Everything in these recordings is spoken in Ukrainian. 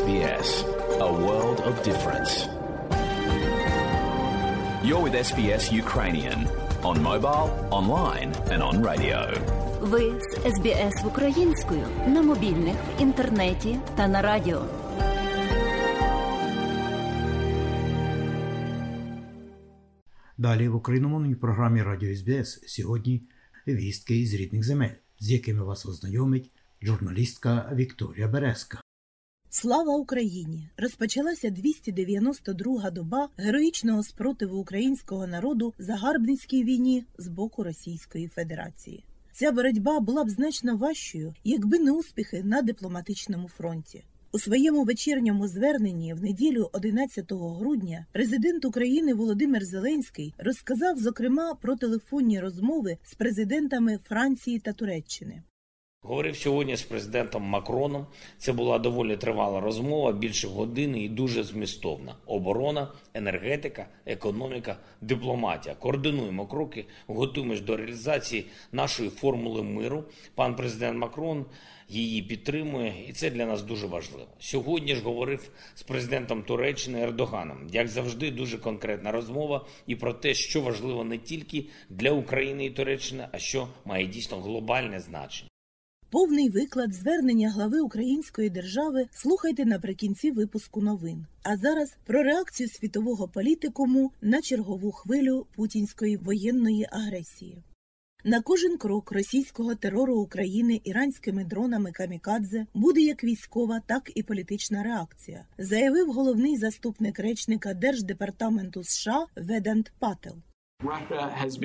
SBS, a world of difference. You're with SBS Ukrainian on mobile, online, and on radio. Ви з СБС українською на мобільних, в інтернеті та на радіо. Далі в україномовній програмі Радіо СБС сьогодні вістки із рідних земель, з якими вас ознайомить журналістка Вікторія Березка. Слава Україні! Розпочалася 292-га доба героїчного спротиву українського народу загарбницькій війні з боку Російської Федерації. Ця боротьба була б значно важчою, якби не успіхи на дипломатичному фронті. У своєму вечірньому зверненні в неділю 11 грудня президент України Володимир Зеленський розказав зокрема про телефонні розмови з президентами Франції та Туреччини. Говорив сьогодні з президентом Макроном. Це була доволі тривала розмова, більше години і дуже змістовна. Оборона, енергетика, економіка, дипломатія. Координуємо кроки, готуємось до реалізації нашої формули миру. Пан президент Макрон її підтримує, і це для нас дуже важливо. Сьогодні ж говорив з президентом Туреччини Ердоганом. Як завжди, дуже конкретна розмова і про те, що важливо не тільки для України і Туреччини, а що має дійсно глобальне значення. Повний виклад звернення глави Української держави слухайте наприкінці випуску новин. А зараз про реакцію світового політикуму на чергову хвилю путінської воєнної агресії. На кожен крок російського терору України іранськими дронами камікадзе буде як військова, так і політична реакція, заявив головний заступник речника Держдепартаменту США Ведант Пател. Russia has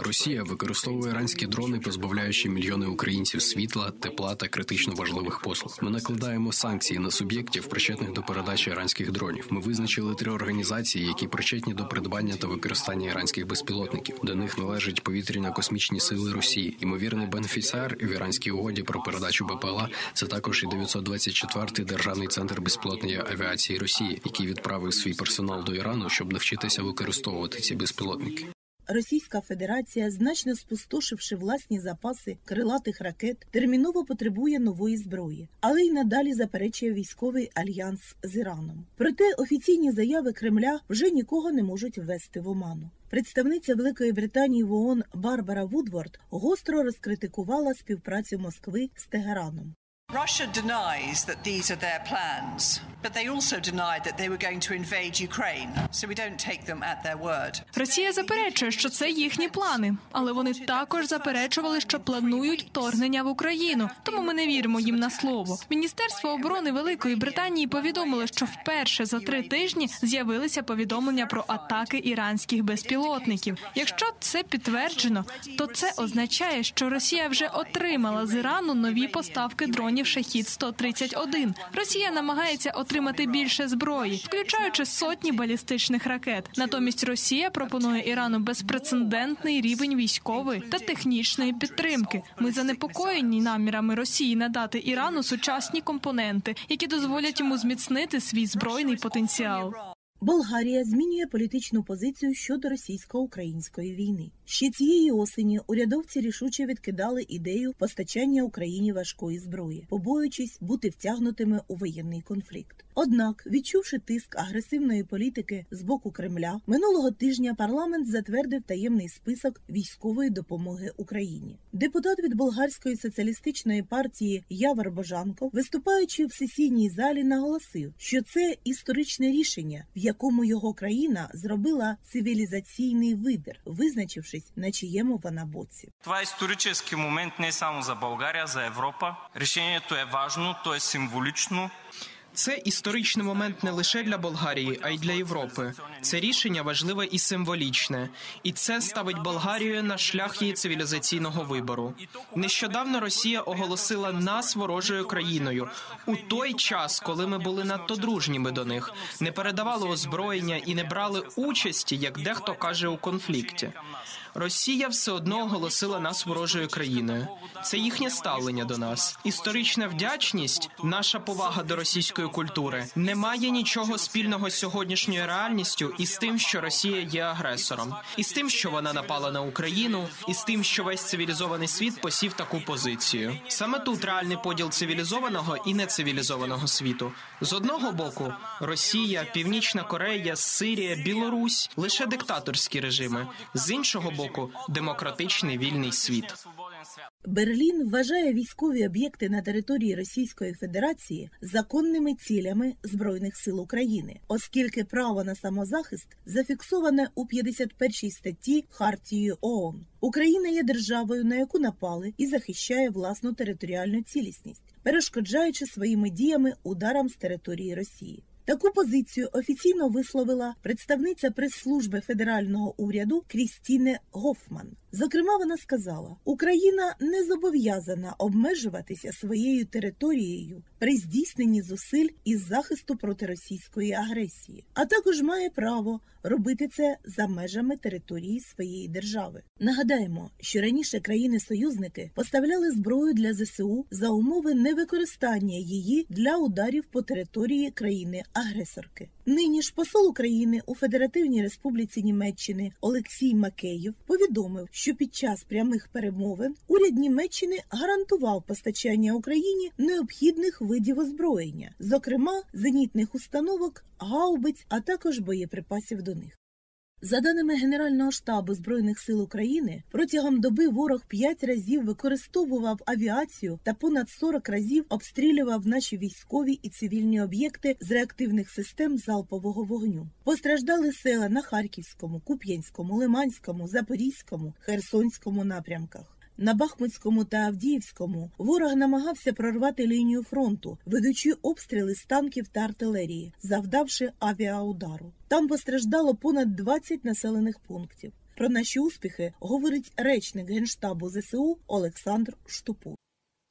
Росія використовує іранські дрони, позбавляючи мільйони українців світла, тепла та критично важливих послуг. Ми накладаємо санкції на суб'єктів, причетних до передачі іранських дронів. Ми визначили три організації, які причетні до придбання та використання іранських безпілотників. До них належать повітряно-космічні сили Росії. Ймовірний бенефіціар в іранській угоді про передачу БПЛА. Це також і 924-й державний центр безпілотної авіації Росії, який відправив свій персонал до Ірану, щоб навчитися використовувати ці безпілотники. Російська Федерація, значно спустошивши власні запаси крилатих ракет, терміново потребує нової зброї, але й надалі заперечує військовий альянс з Іраном. Проте офіційні заяви Кремля вже нікого не можуть ввести в оману. Представниця Великої Британії в ООН Барбара Вудворд гостро розкритикувала співпрацю Москви з Тегераном. Russia denies that these are their plans, but they also denied that they were going to invade Ukraine, so we don't take them at their word. Росія заперечує, що це їхні плани, але вони також заперечували, що планують вторгнення в Україну. Тому ми не віримо їм на слово. Міністерство оборони Великої Британії повідомило, що вперше за три тижні з'явилися повідомлення про атаки іранських безпілотників. Якщо це підтверджено, то це означає, що Росія вже отримала з Ірану нові поставки дронів шахід 131 Росія намагається отримати більше зброї, включаючи сотні балістичних ракет. Натомість Росія пропонує Ірану безпрецедентний рівень військової та технічної підтримки. Ми занепокоєні намірами Росії надати Ірану сучасні компоненти, які дозволять йому зміцнити свій збройний потенціал. Болгарія змінює політичну позицію щодо російсько-української війни. Ще цієї осені урядовці рішуче відкидали ідею постачання Україні важкої зброї, побоюючись бути втягнутими у воєнний конфлікт. Однак, відчувши тиск агресивної політики з боку Кремля, минулого тижня парламент затвердив таємний список військової допомоги Україні. Депутат від болгарської соціалістичної партії Явор Божанко, виступаючи в сесійній залі, наголосив, що це історичне рішення, в якому його країна зробила цивілізаційний вибір, визначившись на чиєму вона боці. Това е исторически момент не само за България, за Европа. Решението е важно, то е символично. Це історичний момент не лише для Болгарії, а й для Європи. Це рішення важливе і символічне, і це ставить Болгарію на шлях її цивілізаційного вибору. Нещодавно Росія оголосила нас ворожою країною у той час, коли ми були надто дружніми до них, не передавали озброєння і не брали участі, як дехто каже у конфлікті. Росія все одно оголосила нас ворожою країною. Це їхнє ставлення до нас. Історична вдячність, наша повага до російської культури не має нічого спільного з сьогоднішньою реальністю і з тим, що Росія є агресором, і з тим, що вона напала на Україну, і з тим, що весь цивілізований світ посів таку позицію. Саме тут реальний поділ цивілізованого і нецивілізованого світу. З одного боку, Росія, Північна Корея, Сирія, Білорусь лише диктаторські режими, з іншого боку, демократичний вільний світ. Берлін вважає військові об'єкти на території Російської Федерації законними цілями Збройних сил України, оскільки право на самозахист зафіксоване у 51 статті Хартії ООН. Україна є державою, на яку напали, і захищає власну територіальну цілісність, перешкоджаючи своїми діями ударам з території Росії. Таку позицію офіційно висловила представниця прес-служби федерального уряду Крістіне Гофман. Зокрема, вона сказала: Україна не зобов'язана обмежуватися своєю територією при здійсненні зусиль із захисту проти російської агресії, а також має право робити це за межами території своєї держави. Нагадаємо, що раніше країни-союзники поставляли зброю для ЗСУ за умови невикористання її для ударів по території країни-агресорки. Нині ж посол України у Федеративній Республіці Німеччини Олексій Макеєв повідомив, що під час прямих перемовин уряд Німеччини гарантував постачання Україні необхідних видів озброєння, зокрема зенітних установок, гаубиць, а також боєприпасів до них. За даними Генерального штабу Збройних сил України, протягом доби ворог 5 разів використовував авіацію та понад 40 разів обстрілював наші військові і цивільні об'єкти з реактивних систем залпового вогню. Постраждали села на Харківському, Куп'янському, Лиманському, Запорізькому, Херсонському напрямках. На Бахмутському та Авдіївському ворог намагався прорвати лінію фронту, ведучи обстріли з танків та артилерії, завдавши авіаудару. Там постраждало понад 20 населених пунктів. Про наші успіхи говорить речник генштабу ЗСУ Олександр Штупу.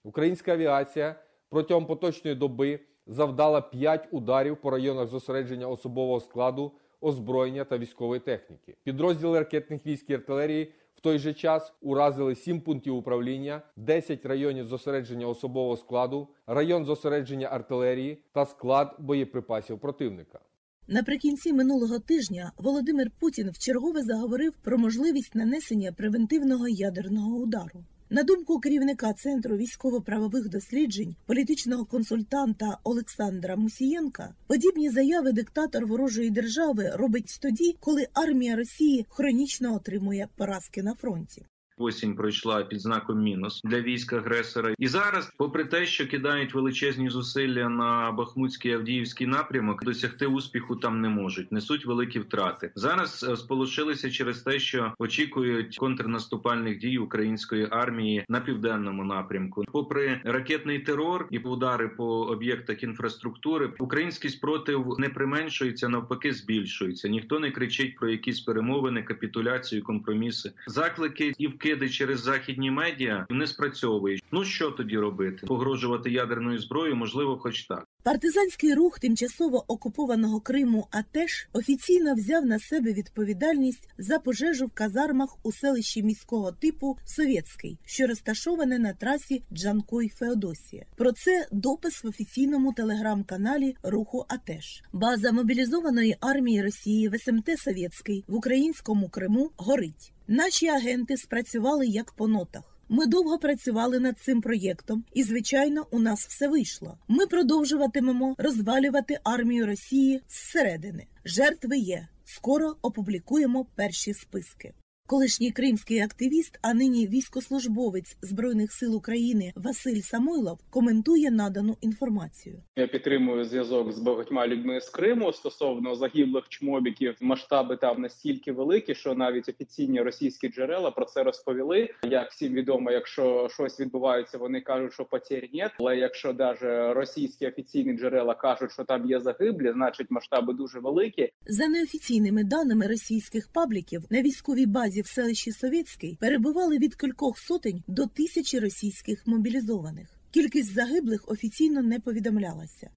Українська авіація протягом поточної доби завдала 5 ударів по районах зосередження особового складу, озброєння та військової техніки. Підрозділи ракетних військ і артилерії в той же час уразили 7 пунктів управління, 10 районів зосередження особового складу, район зосередження артилерії та склад боєприпасів противника. Наприкінці минулого тижня Володимир Путін вчергове заговорив про можливість нанесення превентивного ядерного удару. На думку керівника центру військово-правових досліджень, політичного консультанта Олександра Мусієнка, подібні заяви диктатор ворожої держави робить тоді, коли армія Росії хронічно отримує поразки на фронті. Осінь пройшла під знаком мінус для військ агресора, і зараз, попри те, що кидають величезні зусилля на Бахмутський Авдіївський напрямок, досягти успіху там не можуть, несуть великі втрати. Зараз е, сполучилися через те, що очікують контрнаступальних дій української армії на південному напрямку. Попри ракетний терор і удари по об'єктах інфраструктури, український спротив не применшується, навпаки, збільшується. Ніхто не кричить про якісь перемовини, капітуляцію, компроміси, заклики і в вкиди через західні медіа не спрацьовують. Ну що тоді робити? Погрожувати ядерною зброєю, можливо, хоч так. Партизанський рух тимчасово окупованого Криму АТЕШ офіційно взяв на себе відповідальність за пожежу в казармах у селищі міського типу Совєтський, що розташоване на трасі Джанкой Феодосія. Про це допис в офіційному телеграм-каналі руху АТЕШ. База мобілізованої армії Росії в СМТ Совєтський в українському Криму горить. Наші агенти спрацювали як по нотах. Ми довго працювали над цим проєктом, і, звичайно, у нас все вийшло. Ми продовжуватимемо розвалювати армію Росії зсередини. Жертви є. Скоро опублікуємо перші списки. Колишній кримський активіст, а нині військослужбовець збройних сил України Василь Самойлов коментує надану інформацію. Я підтримую зв'язок з багатьма людьми з Криму стосовно загиблих чмобіків. Масштаби там настільки великі, що навіть офіційні російські джерела про це розповіли. Як всім відомо, якщо щось відбувається, вони кажуть, що потерь нет. Але якщо навіть російські офіційні джерела кажуть, що там є загиблі, значить масштаби дуже великі. За неофіційними даними російських пабліків на військовій базі в селищі Совєтський перебували від кількох сотень до тисячі російських мобілізованих. Кількість загиблих офіційно не повідомлялася.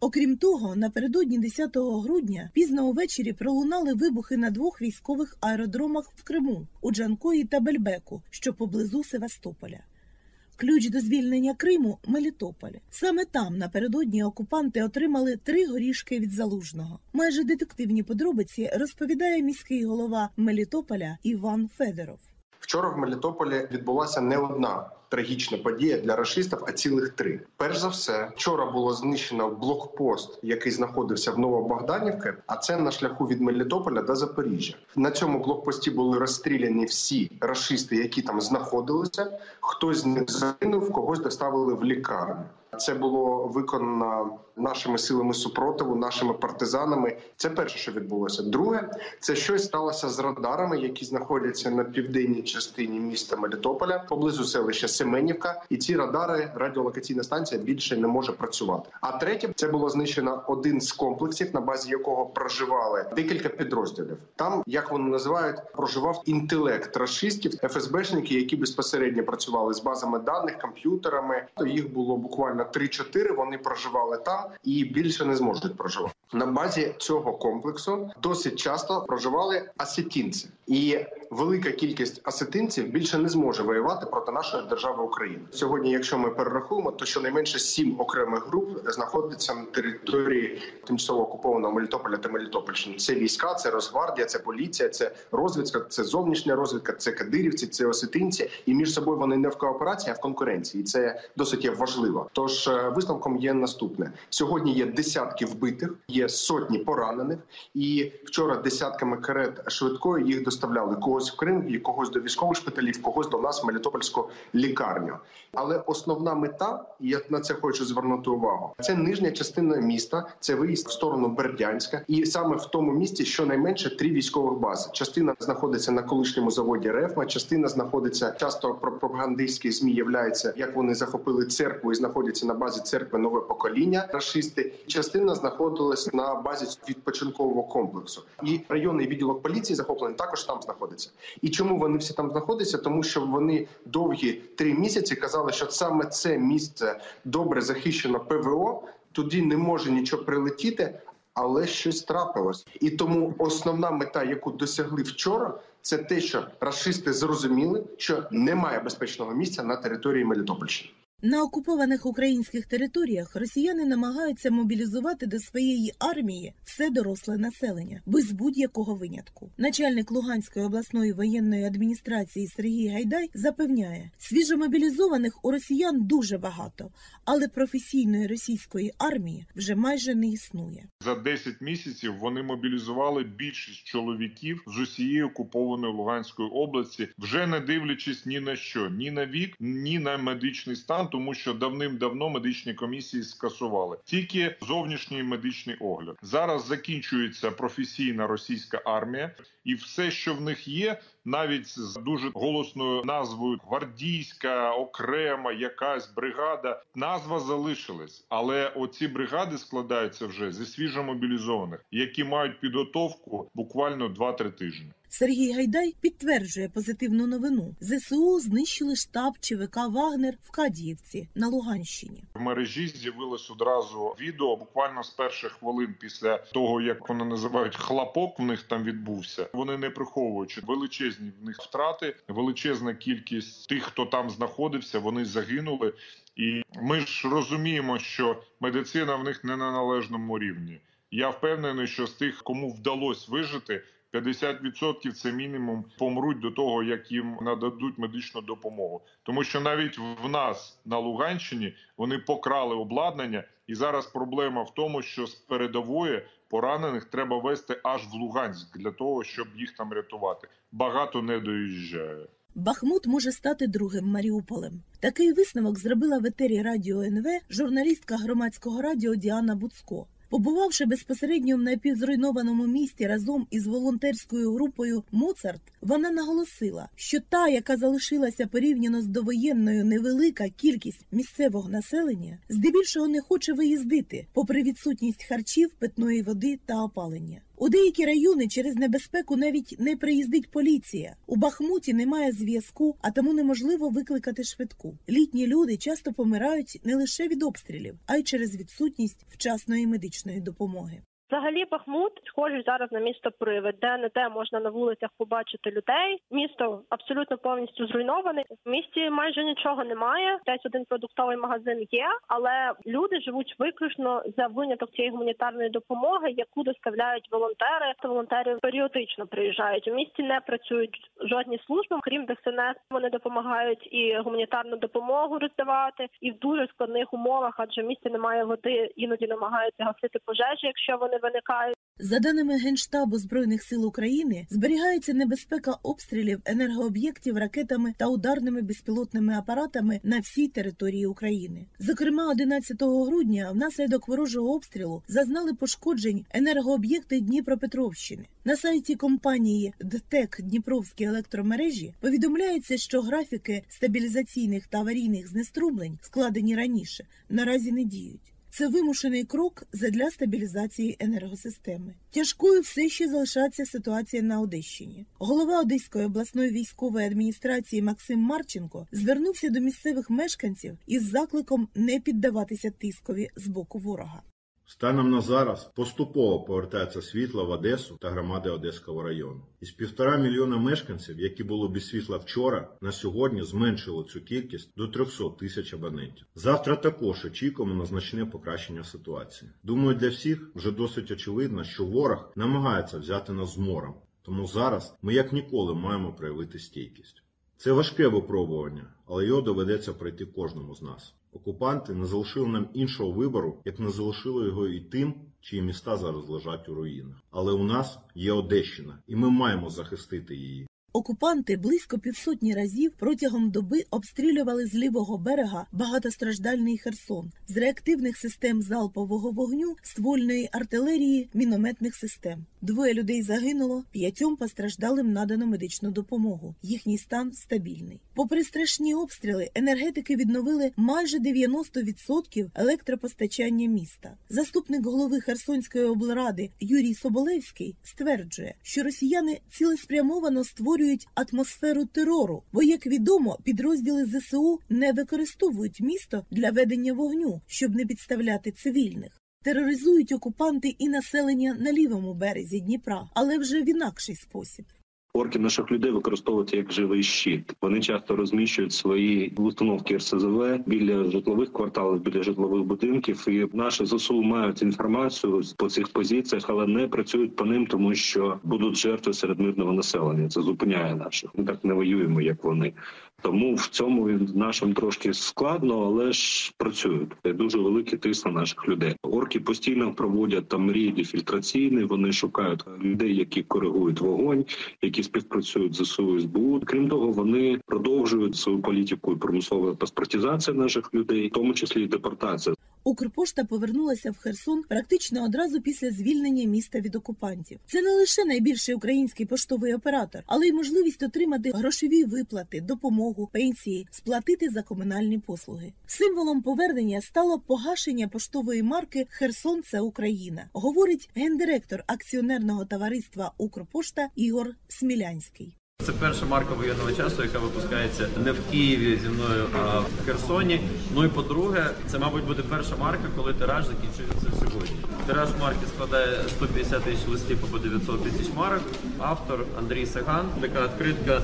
Окрім того, напередодні 10 грудня пізно увечері пролунали вибухи на двох військових аеродромах в Криму у Джанкої та Бельбеку, що поблизу Севастополя. Ключ до звільнення Криму Мелітополь. Саме там напередодні окупанти отримали три горішки від залужного. Майже детективні подробиці розповідає міський голова Мелітополя Іван Федоров. Вчора в Мелітополі відбулася не одна трагічна подія для рашистів, а цілих три. Перш за все, вчора було знищено блокпост, який знаходився в Новобогданівці, а це на шляху від Мелітополя до Запоріжжя. На цьому блокпості були розстріляні всі рашисти, які там знаходилися. Хтось з них загинув, когось доставили в лікарню. Це було виконано нашими силами супротиву, нашими партизанами. Це перше, що відбулося. Друге, це щось сталося з радарами, які знаходяться на південній частині міста Мелітополя, поблизу селища Семенівка. І ці радари радіолокаційна станція більше не може працювати. А третє це було знищено один з комплексів, на базі якого проживали декілька підрозділів. Там як вони називають, проживав інтелект рашистів, ФСБшники, які безпосередньо працювали з базами даних, комп'ютерами. То їх було буквально 3-4, Вони проживали там і більше не зможуть проживати. На базі цього комплексу досить часто проживали асетінці, і велика кількість асетинців більше не зможе воювати проти нашої держави України. Сьогодні, якщо ми перерахуємо, то щонайменше сім окремих груп знаходиться на території тимчасово окупованого Мелітополя та Мелітопольщини. Це війська, це Росгвардія, це поліція, це розвідка, це зовнішня розвідка, це кадирівці, це осетинці. І між собою вони не в кооперації, а в конкуренції. І Це досить є важливо. Тож е, висновком є наступне: сьогодні є десятки вбитих, є сотні поранених, і вчора десятками карет швидкої їх доставляли когось в Крим, і когось до військових шпиталів, когось до нас в Мелітопольську лікарню. Але основна мета, і я на це хочу звернути увагу. Це нижня частина міста, це виїзд в сторону Бердянська, і саме в тому місці щонайменше три військових бази. Частина знаходиться на колишньому заводі Рефма, частина знаходиться часто пропагандистські змі являються, як вони захопили церкву і знаходяться на базі церкви нове покоління. Рашисти частина знаходилась на базі відпочинкового комплексу, і районний відділок поліції захоплений також там знаходиться. І чому вони всі там знаходяться? Тому що вони довгі три місяці казали, що саме це місце добре захищено ПВО. Туди не може нічого прилетіти, але щось трапилось. І тому основна мета, яку досягли вчора, це те, що расисти зрозуміли, що немає безпечного місця на території Мелітопольщини. На окупованих українських територіях росіяни намагаються мобілізувати до своєї армії все доросле населення без будь-якого винятку. Начальник Луганської обласної воєнної адміністрації Сергій Гайдай запевняє, свіжомобілізованих у росіян дуже багато, але професійної російської армії вже майже не існує. За 10 місяців вони мобілізували більшість чоловіків з усієї окупованої Луганської області, вже не дивлячись ні на що, ні на вік, ні на медичний стан, тому що давним-давно медичні комісії скасували тільки зовнішній медичний огляд. Зараз закінчується професійна російська армія, і все, що в них є, навіть з дуже голосною назвою гвардійська окрема якась бригада. Назва залишилась, але оці бригади складаються вже зі свіжомобілізованих, які мають підготовку буквально 2-3 тижні. Сергій Гайдай підтверджує позитивну новину. ЗСУ знищили штаб ЧВК Вагнер в Кадіївці на Луганщині. В мережі з'явилось одразу відео. Буквально з перших хвилин після того, як вони називають хлопок, в них там відбувся. Вони не приховуючи величезні в них втрати, величезна кількість тих, хто там знаходився, вони загинули. І ми ж розуміємо, що медицина в них не на належному рівні. Я впевнений, що з тих, кому вдалося вижити. 50% це мінімум помруть до того, як їм нададуть медичну допомогу, тому що навіть в нас на Луганщині вони покрали обладнання, і зараз проблема в тому, що з передової поранених треба вести аж в Луганськ для того, щоб їх там рятувати. Багато не доїжджає. Бахмут може стати другим Маріуполем. Такий висновок зробила в етері радіо НВ журналістка громадського радіо Діана Буцко. Побувавши безпосередньо в напівзруйнованому місті разом із волонтерською групою Моцарт, вона наголосила, що та, яка залишилася порівняно з довоєнною невелика кількість місцевого населення, здебільшого не хоче виїздити, попри відсутність харчів, питної води та опалення. У деякі райони через небезпеку навіть не приїздить поліція. У Бахмуті немає зв'язку, а тому неможливо викликати швидку. Літні люди часто помирають не лише від обстрілів, а й через відсутність вчасної медичної допомоги. Взагалі Бахмут схожий зараз на місто Привид, де не де можна на вулицях побачити людей. Місто абсолютно повністю зруйноване. В місті майже нічого немає. Десь один продуктовий магазин є, але люди живуть виключно за виняток цієї гуманітарної допомоги, яку доставляють волонтери. То волонтери періодично приїжджають. У місті не працюють жодні служби, крім ДСНС. Вони допомагають і гуманітарну допомогу роздавати, і в дуже складних умовах, адже в місті немає води, іноді намагаються гасити пожежі, якщо вони виникають. За даними Генштабу Збройних сил України, зберігається небезпека обстрілів енергооб'єктів ракетами та ударними безпілотними апаратами на всій території України. Зокрема, 11 грудня внаслідок ворожого обстрілу зазнали пошкоджень енергооб'єкти Дніпропетровщини. На сайті компанії ДТЕК Дніпровські електромережі повідомляється, що графіки стабілізаційних та аварійних знеструмлень, складені раніше, наразі не діють. Це вимушений крок задля стабілізації енергосистеми. Тяжкою все ще залишається ситуація на Одещині. Голова Одеської обласної військової адміністрації Максим Марченко звернувся до місцевих мешканців із закликом не піддаватися тискові з боку ворога. Станом на зараз поступово повертається світло в Одесу та громади Одеського району. Із півтора мільйона мешканців, які були без світла вчора, на сьогодні зменшили цю кількість до 300 тисяч абонентів. Завтра також очікуємо на значне покращення ситуації. Думаю, для всіх вже досить очевидно, що ворог намагається взяти нас з мором. Тому зараз ми як ніколи маємо проявити стійкість. Це важке випробування, але його доведеться пройти кожному з нас. Окупанти не залишили нам іншого вибору, як не залишили його і тим, чиї міста зараз лежать у руїнах. Але у нас є Одещина, і ми маємо захистити її. Окупанти близько півсотні разів протягом доби обстрілювали з лівого берега багатостраждальний Херсон з реактивних систем залпового вогню, ствольної артилерії, мінометних систем. Двоє людей загинуло, п'ятьом постраждалим надано медичну допомогу. Їхній стан стабільний. Попри страшні обстріли, енергетики відновили майже 90% електропостачання міста. Заступник голови Херсонської облради Юрій Соболевський стверджує, що росіяни цілеспрямовано створюють атмосферу терору, бо, як відомо, підрозділи ЗСУ не використовують місто для ведення вогню, щоб не підставляти цивільних. Тероризують окупанти і населення на лівому березі Дніпра, але вже в інакший спосіб. Орки наших людей використовують як живий щит. Вони часто розміщують свої установки РСЗВ біля житлових кварталів, біля житлових будинків. І наші ЗСУ мають інформацію по цих позиціях, але не працюють по ним, тому що будуть жертви серед мирного населення. Це зупиняє наших. Ми так не воюємо, як вони. Тому в цьому нашим трошки складно, але ж працюють. Це дуже великий тиск на наших людей. Орки постійно проводять там рейди фільтраційні. Вони шукають людей, які коригують вогонь, які співпрацюють з ЗСУ. Крім того, вони продовжують свою політику і промислової паспортизації наших людей, в тому числі і депортація. Укрпошта повернулася в Херсон практично одразу після звільнення міста від окупантів. Це не лише найбільший український поштовий оператор, але й можливість отримати грошові виплати, допомогу, пенсії, сплатити за комунальні послуги. Символом повернення стало погашення поштової марки Херсон це Україна, говорить гендиректор акціонерного товариства Укрпошта Ігор Смілянський. Це перша марка воєнного часу, яка випускається не в Києві зі мною, а в Херсоні. Ну і по-друге, це, мабуть, буде перша марка, коли тираж закінчується сьогодні. Тираж марки складає 150 тисяч листів або 900 тисяч марок. Автор Андрій Саган. Така відкритка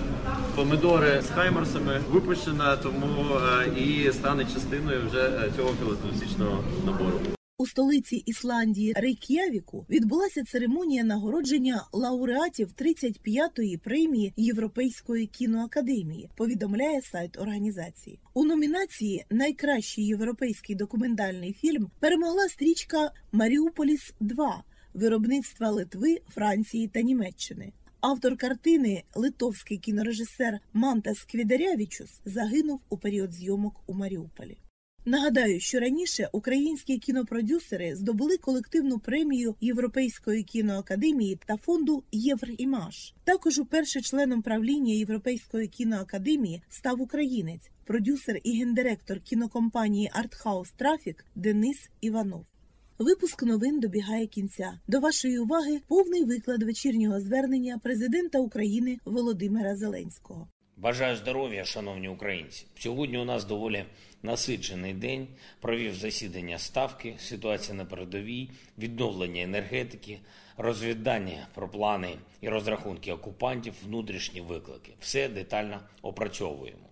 помидори з хаймерсами випущена, тому і стане частиною вже цього філателістичного набору. У столиці Ісландії Рейк'явіку відбулася церемонія нагородження лауреатів 35-ї премії Європейської кіноакадемії. Повідомляє сайт організації. У номінації Найкращий європейський документальний фільм перемогла стрічка Маріуполіс 2 виробництва Литви, Франції та Німеччини. Автор картини, литовський кінорежисер Мантас Квідарявічус, загинув у період зйомок у Маріуполі. Нагадаю, що раніше українські кінопродюсери здобули колективну премію Європейської кіноакадемії та фонду Єврімаш. Також уперше членом правління Європейської кіноакадемії став українець, продюсер і гендиректор кінокомпанії Артхаус Трафік Денис Іванов. Випуск новин добігає кінця. До вашої уваги повний виклад вечірнього звернення президента України Володимира Зеленського. Бажаю здоров'я, шановні українці. Сьогодні у нас доволі насичений день. Провів засідання ставки, ситуація на передовій, відновлення енергетики, розвідання про плани і розрахунки окупантів, внутрішні виклики. Все детально опрацьовуємо.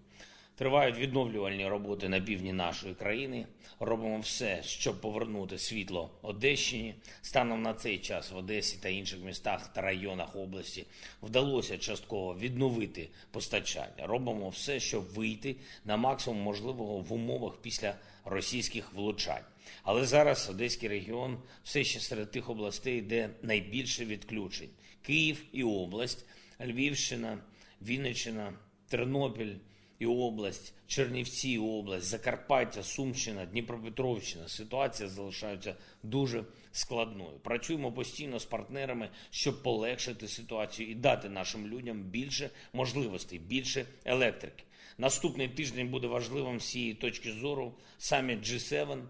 Тривають відновлювальні роботи на півдні нашої країни. Робимо все, щоб повернути світло Одещині. Станом на цей час в Одесі та інших містах та районах області вдалося частково відновити постачання. Робимо все, щоб вийти на максимум можливого в умовах після російських влучань. Але зараз Одеський регіон все ще серед тих областей, де найбільше відключень: Київ і область, Львівщина, Вінниччина, Тернопіль і область, Чернівці, і область, Закарпаття, Сумщина, Дніпропетровщина. Ситуація залишається дуже складною. Працюємо постійно з партнерами, щоб полегшити ситуацію і дати нашим людям більше можливостей, більше електрики. Наступний тиждень буде важливим з цієї точки зору. Саміт G7,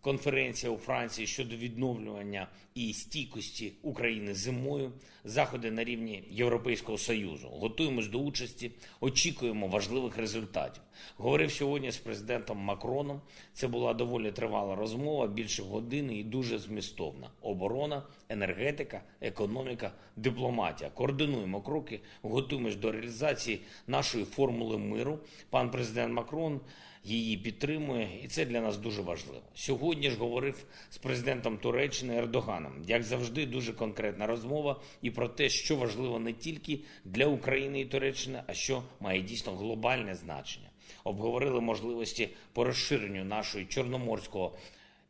конференція у Франції щодо відновлювання і стійкості України зимою, заходи на рівні Європейського союзу. Готуємось до участі, очікуємо важливих результатів. Говорив сьогодні з президентом Макроном. Це була доволі тривала розмова, більше години і дуже змістовна. Оборона, енергетика, економіка, дипломатія. Координуємо кроки, готуємось до реалізації нашої формули миру. Пан президент Макрон її підтримує, і це для нас дуже важливо. Сьогодні ж говорив з президентом Туреччини Ердоганом. Як завжди, дуже конкретна розмова і про те, що важливо не тільки для України і Туреччини, а що має дійсно глобальне значення. Обговорили можливості по розширенню нашої чорноморського.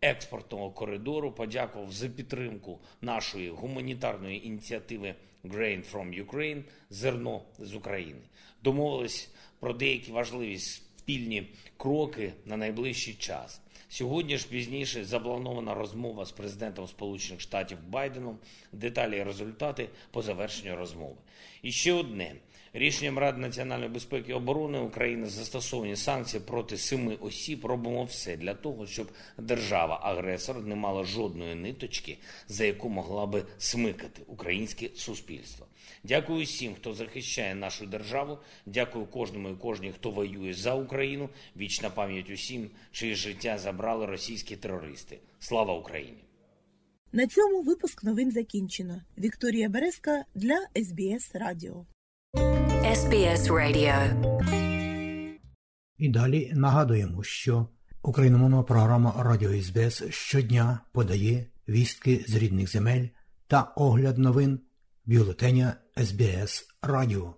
Експортного коридору подякував за підтримку нашої гуманітарної ініціативи Grain from Ukraine зерно з України. Домовились про деякі важливі спільні кроки на найближчий час. Сьогодні ж пізніше запланована розмова з президентом Сполучених Штатів Байденом. Деталі і результати по завершенню розмови. І ще одне рішенням Ради національної безпеки і оборони України застосовані санкції проти семи осіб. Робимо все для того, щоб держава-агресор не мала жодної ниточки, за яку могла би смикати українське суспільство. Дякую всім, хто захищає нашу державу. Дякую кожному і кожній, хто воює за Україну. Вічна пам'ять усім, чиє життя забрали російські терористи. Слава Україні! На цьому випуск новин закінчено. Вікторія Березка для СБС Радіо. SBS Radio. І далі нагадуємо, що україномовна програма Радіо СБС щодня подає вістки з рідних земель та огляд новин бюлетеня SBS Радіо.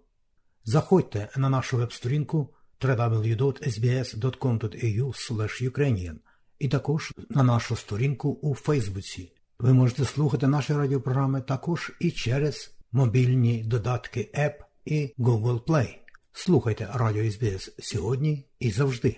Заходьте на нашу веб-сторінку www.sbs.com.au і також на нашу сторінку у Фейсбуці. Ви можете слухати наші радіопрограми також і через мобільні додатки App і Google Play. Слухайте Радіо СБС сьогодні і завжди.